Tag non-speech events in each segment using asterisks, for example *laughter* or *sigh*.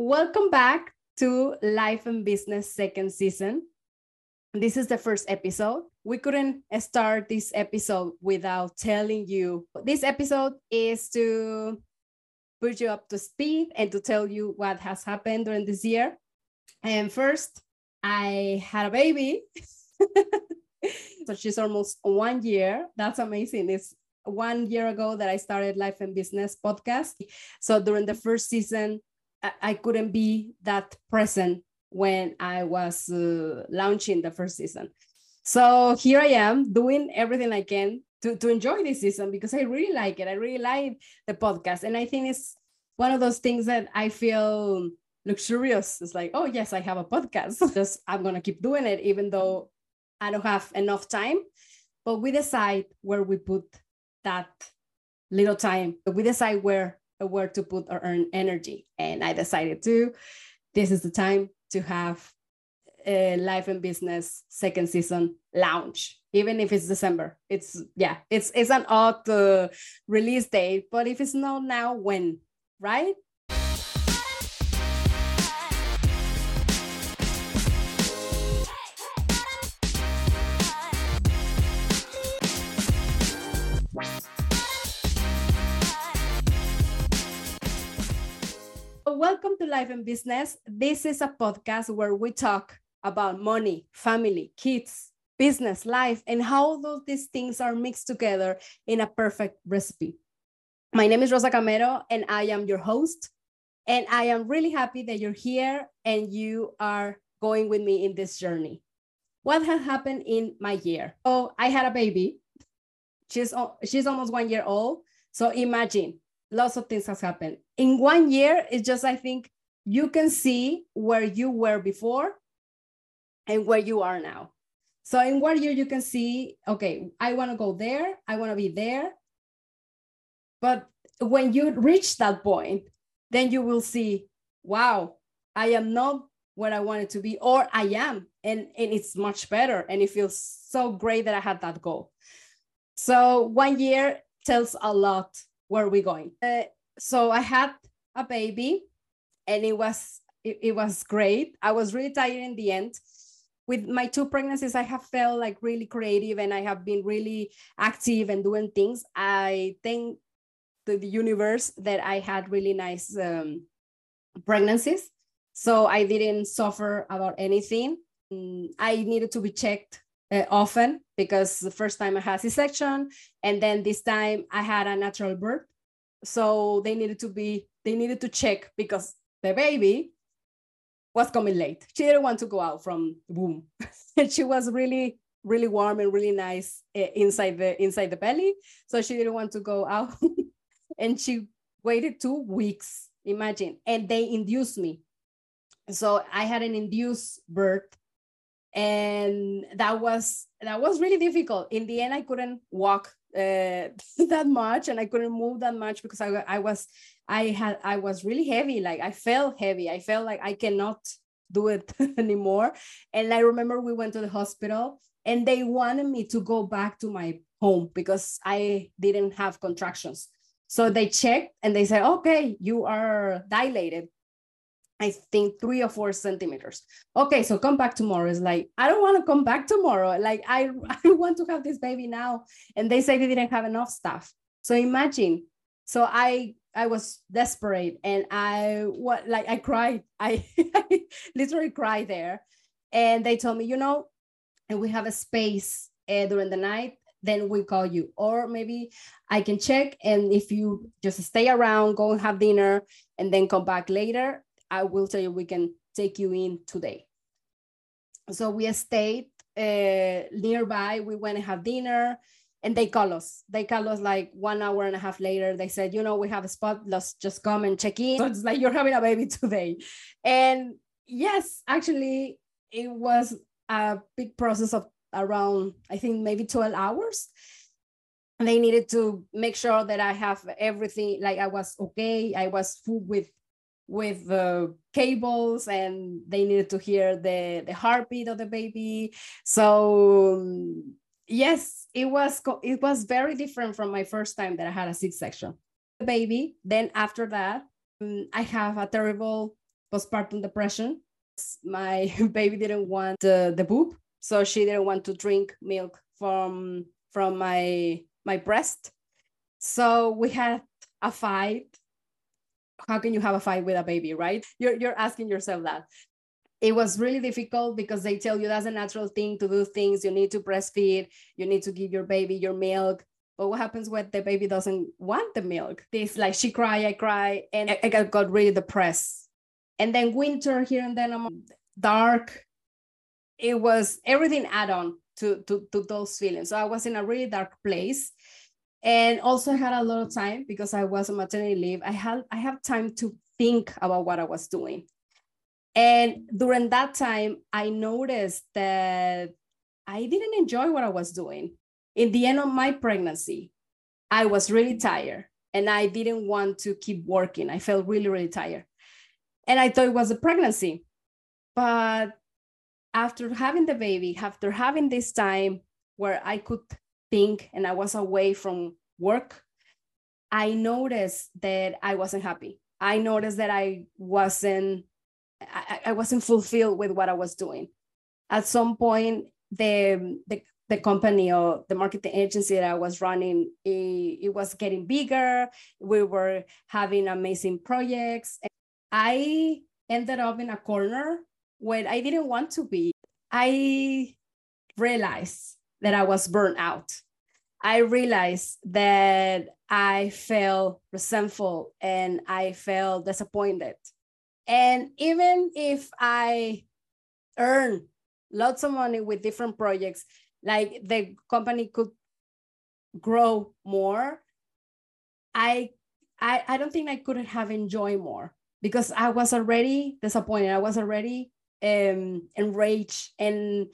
Welcome back to Life and Business second season. This is the first episode. We couldn't start this episode without telling you. This episode is to put you up to speed and to tell you what has happened during this year. And first, I had a baby. *laughs* so she's almost one year. That's amazing. It's one year ago that I started Life and Business podcast. So during the first season, I, couldn't be that present when I was uh, launching the first season. So here I am doing everything I can to, to enjoy this season because I really like it. I really like the podcast. And I think it's one of those things that I feel luxurious. It's like, oh, yes, I have a podcast. *laughs* Just I'm going to keep doing it, even though I don't have enough time. But we decide where we put that little time. We decide where where to put our energy. And I decided to, this is the time to have a life and business second season launch even if it's december it's yeah it's it's an odd uh, release date but if it's not now when right welcome to Life and Business. This is a podcast where we talk about money, family, kids, business, life, and how all these things are mixed together in a perfect recipe. My name is Rosa Camero, and I am your host. And I am really happy that you're here and you are going with me in this journey. What has happened in my year? Oh, I had a baby. She's, she's almost one year old. So imagine lots of things has happened. In one year it's just i think you can see where you were before and where you are now. So in one year you can see okay i want to go there i want to be there. But when you reach that point then you will see wow i am not where i wanted to be or i am and, and it's much better and it feels so great that i had that goal. So one year tells a lot where are we going? Uh, so I had a baby and it was it, it was great. I was really tired in the end. With my two pregnancies, I have felt like really creative and I have been really active and doing things. I thank the, the universe that I had really nice um, pregnancies. So I didn't suffer about anything. Mm, I needed to be checked uh, often because the first time I had C-section, and then this time I had a natural birth. So they needed to be they needed to check because the baby was coming late. She didn't want to go out from the womb, *laughs* and she was really really warm and really nice uh, inside the inside the belly. So she didn't want to go out, *laughs* and she waited two weeks. Imagine, and they induced me. So I had an induced birth and that was that was really difficult. In the end i couldn't walk uh, *laughs* that much and i couldn't move that much because I, I was i had i was really heavy. Like i felt heavy. I felt like i cannot do it *laughs* anymore. And i remember we went to the hospital and they wanted me to go back to my home because i didn't have contractions. So they checked and they said okay you are dilated I think three or four centimeters. Okay, so come back tomorrow. It's like, I don't want to come back tomorrow. Like, I, *laughs* I want to have this baby now. And they say they didn't have enough stuff. So imagine. So I I was desperate and I what like I cried. I, *laughs* I literally cried there. And they told me, you know, and we have a space uh, during the night, then we call you. Or maybe I can check. And if you just stay around, go and have dinner, and then come back later, I will tell you we can take you in today. So we stayed uh, nearby. We went and had dinner and they call us. They call us like one hour and a half later. They said, you know, we have a spot. Let's just come and check in. *laughs* So it's like you're having a baby today. And yes, actually, it was a big process of around, I think maybe 12 hours. They needed to make sure that I have everything, like I was okay. I was full with with the cables and they needed to hear the the heartbeat of the baby so um, yes it was it was very different from my first time that i had a c-section the baby then after that um, i have a terrible postpartum depression. My *laughs* baby didn't want the, the boob, so she didn't want to drink milk from from my my breast. So we had a fight. How can you have a fight with a baby, right? You're you're asking yourself that. It was really difficult because they tell you that's a natural thing to do things. You need to breastfeed, you need to give your baby your milk. But what happens when the baby doesn't want the milk? This like she cry, I cry, and I, I got really depressed. And then winter here and then I'm dark. It was everything add on to, to, to those feelings. So I was in a really dark place and also I had a lot of time because I was on maternity leave. I had I have time to think about what I was doing. And during that time, I noticed that I didn't enjoy what I was doing. In the end of my pregnancy, I was really tired and I didn't want to keep working. I felt really, really tired. And I thought it was a pregnancy. But after having the baby, after having this time where I could think and I was away from work, I noticed that I wasn't happy. I noticed that I wasn't I, I wasn't fulfilled with what I was doing. At some point, the the the company or the marketing agency that I was running, it, it was getting bigger. We were having amazing projects. I ended up in a corner where I didn't want to be. I realized that I was burnt out. I realized that I felt resentful and I felt disappointed. And even if I earn lots of money with different projects, like the company could grow more, I I, I don't think I could have enjoyed more because I was already disappointed. I was already um, enraged and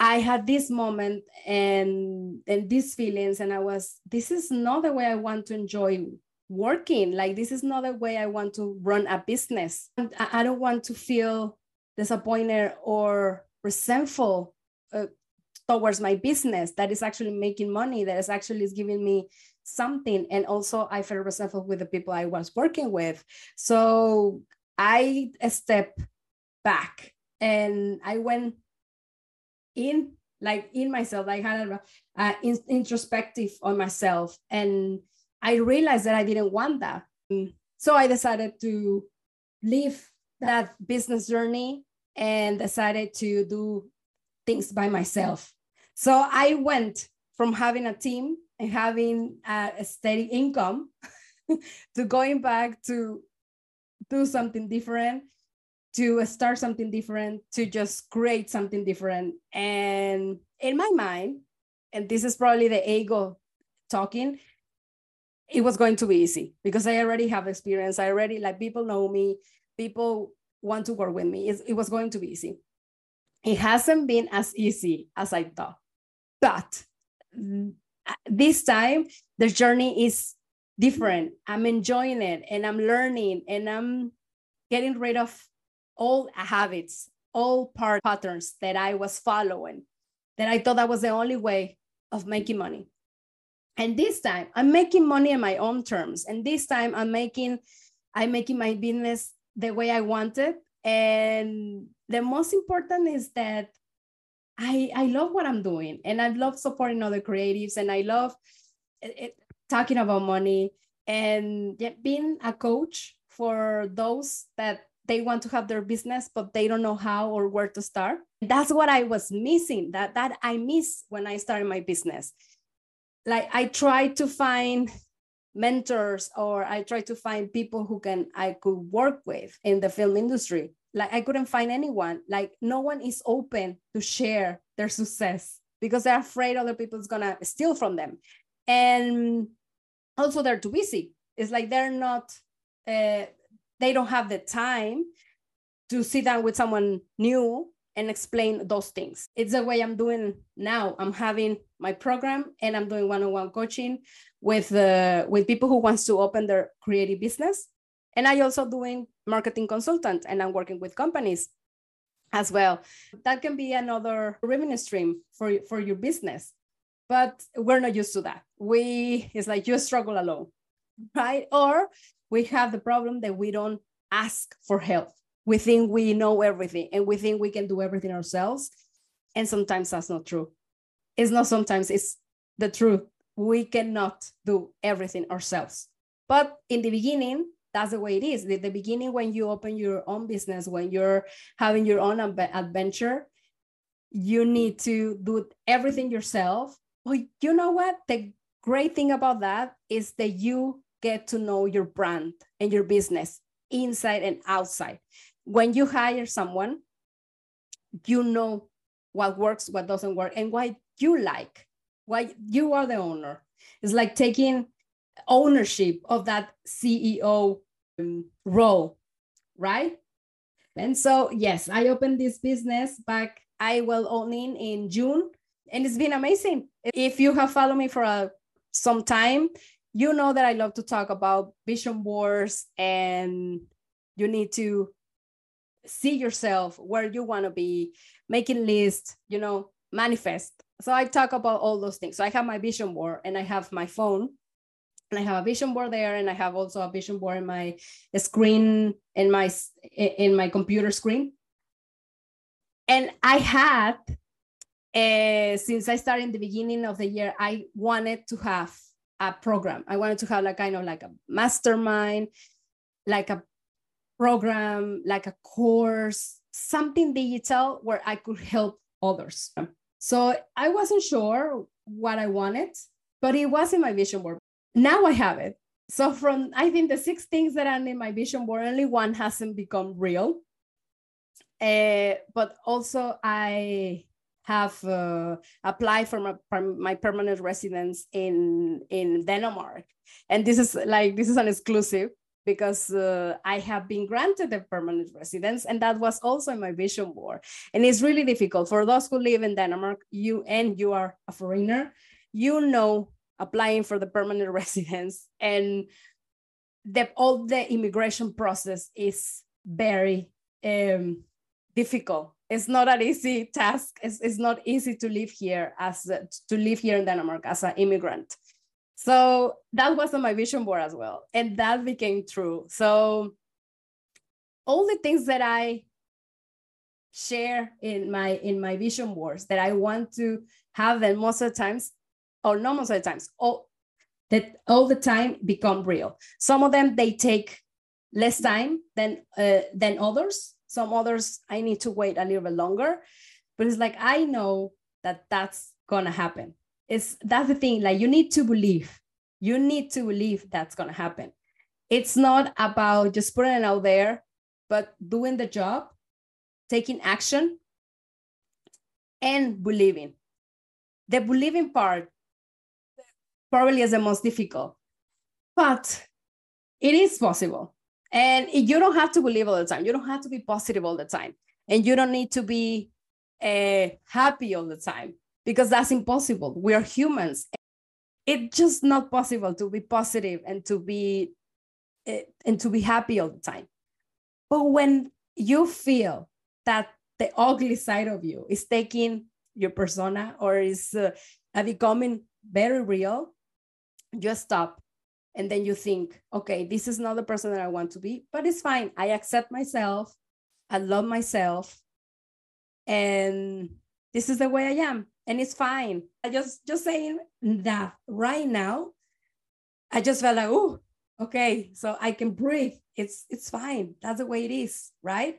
I had this moment and and these feelings, and I was, this is not the way I want to enjoy working. Like this is not the way I want to run a business. I, I don't want to feel disappointed or resentful uh, towards my business that is actually making money, that is actually is giving me something. And also I felt resentful with the people I was working with. So I step back and I went in like in myself i had a, uh, in, introspective on myself and I realized that I didn't want that. So I decided to leave that business journey and decided to do things by myself. So I went from having a team and having a steady income *laughs* to going back to do something different, to start something different, to just create something different. And in my mind, and this is probably the ego talking, it was going to be easy because I already have experience. I already like people know me, people want to work with me. It, it was going to be easy. It hasn't been as easy as I thought, but this time the journey is different. I'm enjoying it and I'm learning and I'm getting rid of all habits, all part patterns that I was following that I thought that was the only way of making money. And this time I'm making money on my own terms. And this time I'm making, I'm making my business the way I want it. And the most important is that I, I love what I'm doing and I love supporting other creatives and I love it, it, talking about money and being a coach for those that they want to have their business but they don't know how or where to start that's what i was missing that that i miss when i started my business like I try to find mentors or I try to find people who can I could work with in the film industry. Like I couldn't find anyone. Like no one is open to share their success because they're afraid other people's gonna steal from them. And also they're too busy. It's like they're not uh, they don't have the time to sit down with someone new and explain those things. It's the way I'm doing now. I'm having my program and I'm doing one-on-one coaching with uh, with people who wants to open their creative business. And I also doing marketing consultant and I'm working with companies as well. That can be another revenue stream for, for your business. But we're not used to that. We it's like you struggle alone, *laughs* right? Or we have the problem that we don't ask for help we think we know everything and we think we can do everything ourselves. And sometimes that's not true. It's not sometimes, it's the truth. We cannot do everything ourselves. But in the beginning, that's the way it is. At the beginning, when you open your own business, when you're having your own adventure, you need to do everything yourself. Well, you know what? The great thing about that is that you get to know your brand and your business inside and outside. When you hire someone, you know what works, what doesn't work, and why you like, why you are the owner. It's like taking ownership of that CEO um, role, right? And so, yes, I opened this business back, I will own in in June, and it's been amazing. If you have followed me for a, uh, some time, you know that I love to talk about vision boards and you need to see yourself where you want to be, making lists, you know, manifest. So I talk about all those things. So I have my vision board and I have my phone and I have a vision board there and I have also a vision board in my screen in my in my computer screen. And I had uh, since I started in the beginning of the year, I wanted to have a program. I wanted to have like kind of like a mastermind, like a program, like a course, something digital where I could help others. So I wasn't sure what I wanted, but it was in my vision board. Now I have it. So from I think the six things that are in my vision board, only one hasn't become real. Uh, but also I have uh, applied for my, my permanent residence in in Denmark, and this is like this is an exclusive because uh, I have been granted a permanent residence, and that was also in my vision board. And it's really difficult for those who live in Denmark. You and you are a foreigner, you know applying for the permanent *laughs* residence and the all the immigration process is very um, difficult it's not an easy task. It's, it's not easy to live here as a, to live here in Denmark as an immigrant. So that was on my vision board as well, and that became true. So all the things that I share in my in my vision boards that I want to have them most of the times, or not most of the times, all that all the time become real. Some of them they take less time than uh, than others some others, I need to wait a little bit longer. But it's like, I know that that's going to happen. It's that's the thing. Like, you need to believe. You need to believe that's going to happen. It's not about just putting it out there, but doing the job, taking action, and believing. The believing part probably is the most difficult, but it is possible. And you don't have to believe all the time. You don't have to be positive all the time. And you don't need to be uh, happy all the time because that's impossible. We are humans. It's just not possible to be positive and to be uh, and to be happy all the time. But when you feel that the ugly side of you is taking your persona or is uh, becoming very real, just stop and then you think okay this is not the person that i want to be but it's fine. I accept myself. I love myself. And this is the way i am and it's fine. I just just saying that right now i just felt like oh okay so i can breathe. It's it's fine. That's the way it is right?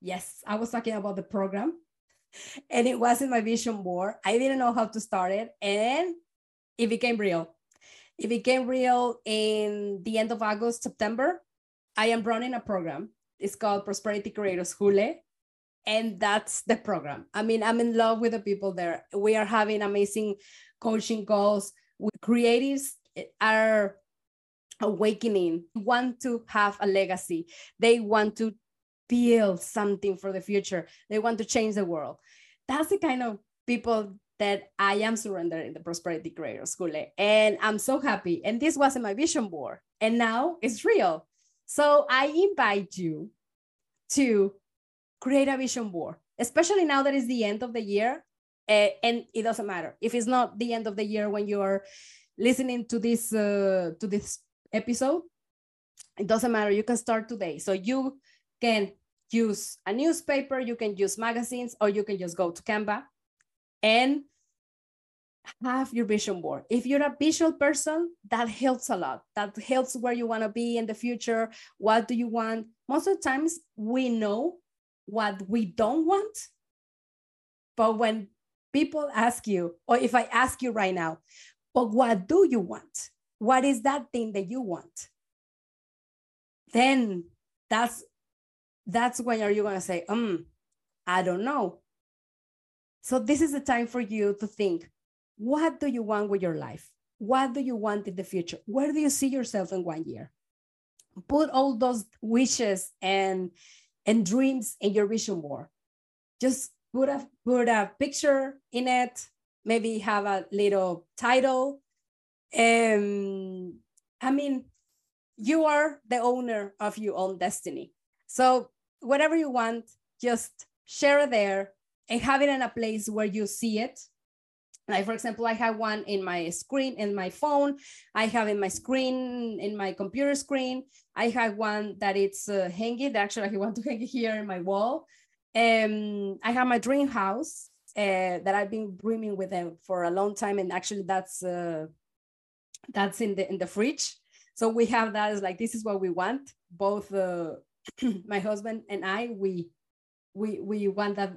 Yes i was talking about the program and it was in my vision board. I didn't know how to start it and it became real it became real in the end of August, September. I am running a program. It's called Prosperity Creator School. And that's the program. I mean, I'm in love with the people there. We are having amazing coaching calls. with creatives are awakening, want to have a legacy. They want to build something for the future. They want to change the world. That's the kind of people that I am surrendering the Prosperity Creator School. And I'm so happy. And this wasn't my vision board. And now it's real. So I invite you to create a vision board, especially now that it's the end of the year. Uh, and it doesn't matter if it's not the end of the year when you're listening to this uh, to this episode. It doesn't matter. You can start today. So you can use a newspaper, you can use magazines, or you can just go to Canva and have your vision board. If you're a visual person, that helps a lot. That helps where you want to be in the future. What do you want? Most of the times we know what we don't want. But when people ask you, or if I ask you right now, but what do you want? What is that thing that you want? Then that's that's when are you gonna say, um, I don't know. So this is the time for you to think, what do you want with your life? What do you want in the future? Where do you see yourself in one year? Put all those wishes and and dreams in your vision board. Just put a put a picture in it. Maybe have a little title. Um, I mean, you are the owner of your own destiny. So whatever you want, just share it there and have it in a place where you see it. Like for example i have one in my screen in my phone. I have in my screen in my computer screen. I have one that it's uh, hanging. Actually i want to *laughs* hang it here in my wall. Um i have my dream house uh, that i've been dreaming with them for a long time and actually that's uh, that's in the in the fridge. So we have that as like this is what we want. Both uh, *clears throat* my husband and i we we we want that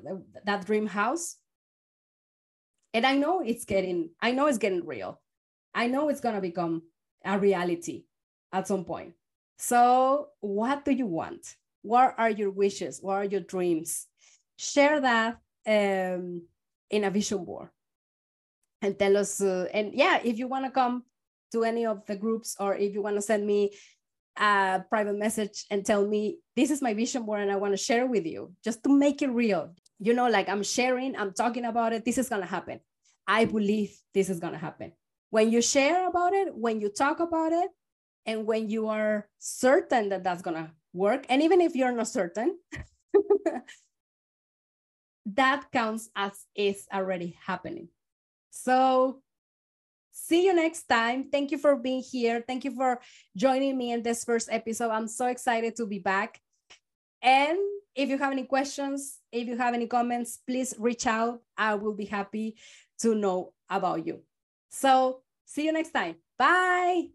that dream house. And i know it's getting i know it's getting real. I know it's going to become a reality at some point. So what do you want? What are your wishes? What are your dreams? Share that um, in a vision board. And tell us uh, and yeah if you want to come to any of the groups or if you want to send me a private message and tell me this is my vision board and i want to share with you just to make it real you know, like I'm sharing, I'm talking about it, this is going to happen. I believe this is going to happen. When you share about it, when you talk about it, and when you are certain that that's going to work, and even if you're not certain, *laughs* that counts as is already happening. So, see you next time. Thank you for being here. Thank you for joining me in this first episode. I'm so excited to be back. And if you have any questions, if you have any comments, please reach out. I will be happy to know about you. So, see you next time. Bye.